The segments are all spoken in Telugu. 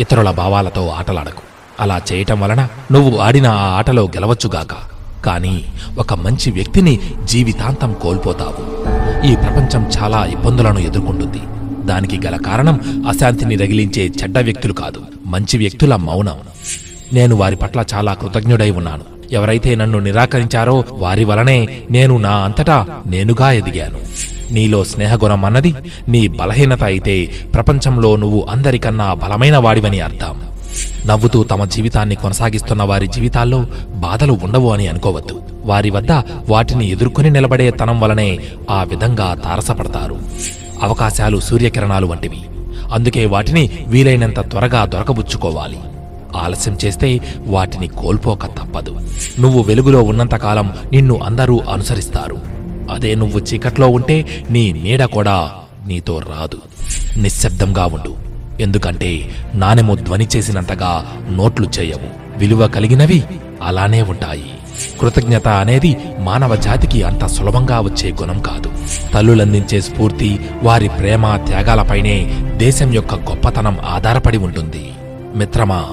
ఇతరుల భావాలతో ఆటలాడకు. అలా చేయటం వలన నువ్వు ఆడిన ఆ ఆటలో గెలవచ్చుగాక కానీ ఒక మంచి వ్యక్తిని జీవితాంతం కోల్పోతావు. ఈ ప్రపంచం చాలా ఇబ్బందులను ఎదుర్కొంటుంది. దానికి గల కారణం అశాంతిని రగిలించే చెడ్డ వ్యక్తులు కాదు మంచి వ్యక్తుల మౌనం. నేను వారి పట్ల చాలా కృతజ్ఞుడై ఉన్నాను. ఎవరైతే నన్ను నిరాకరించారో వారి వలనే నేను నా అంతటా నేనుగా ఎదిగాను. నీలో స్నేహగుణం అన్నది నీ బలహీనత అయితే ప్రపంచంలో నువ్వు అందరికన్నా బలమైన వాడివని అర్థం. నవ్వుతూ తమ జీవితాన్ని కొనసాగిస్తున్న వారి జీవితాల్లో బాధలు ఉండవు అని అనుకోవద్దు. వారి వద్ద వాటిని ఎదుర్కొని నిలబడే తనం వలనే ఆ విధంగా తారసపడతారు. అవకాశాలు సూర్యకిరణాలు వంటివి. అందుకే వాటిని వీలైనంత త్వరగా దొరకబుచ్చుకోవాలి. ఆలస్యం చేస్తే వాటిని కోల్పోక తప్పదు. నువ్వు వెలుగులో ఉన్నంతకాలం నిన్ను అందరూ అనుసరిస్తారు. అదే నువ్వు చీకట్లో ఉంటే నీ నీడ కూడా నీతో రాదు. నిశ్శబ్దంగా ఉండు. ఎందుకంటే నాణెము ధ్వని చేసినంతగా నోట్లు చేయవు. విలువ కలిగినవి అలానే ఉంటాయి. కృతజ్ఞత అనేది మానవ జాతికి అంత సులభంగా వచ్చే గుణం కాదు. తల్లులందించే స్ఫూర్తి వారి ప్రేమ త్యాగాలపైనే దేశం యొక్క గొప్పతనం ఆధారపడి ఉంటుంది. మిత్రమా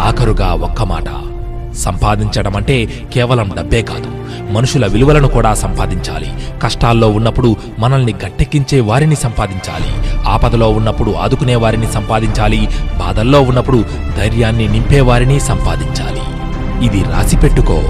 ఆఖరుగా ఒక్క మాట. సంపాదించడం అంటే కేవలం డబ్బే కాదు. మనుషుల విలువలను కూడా సంపాదించాలి. కష్టాల్లో ఉన్నప్పుడు మనల్ని గట్టెక్కించే వారిని సంపాదించాలి. ఆపదలో ఉన్నప్పుడు ఆదుకునే వారిని సంపాదించాలి. బాధల్లో ఉన్నప్పుడు ధైర్యాన్ని నింపే వారిని సంపాదించాలి. ఇది రాసి పెట్టుకో.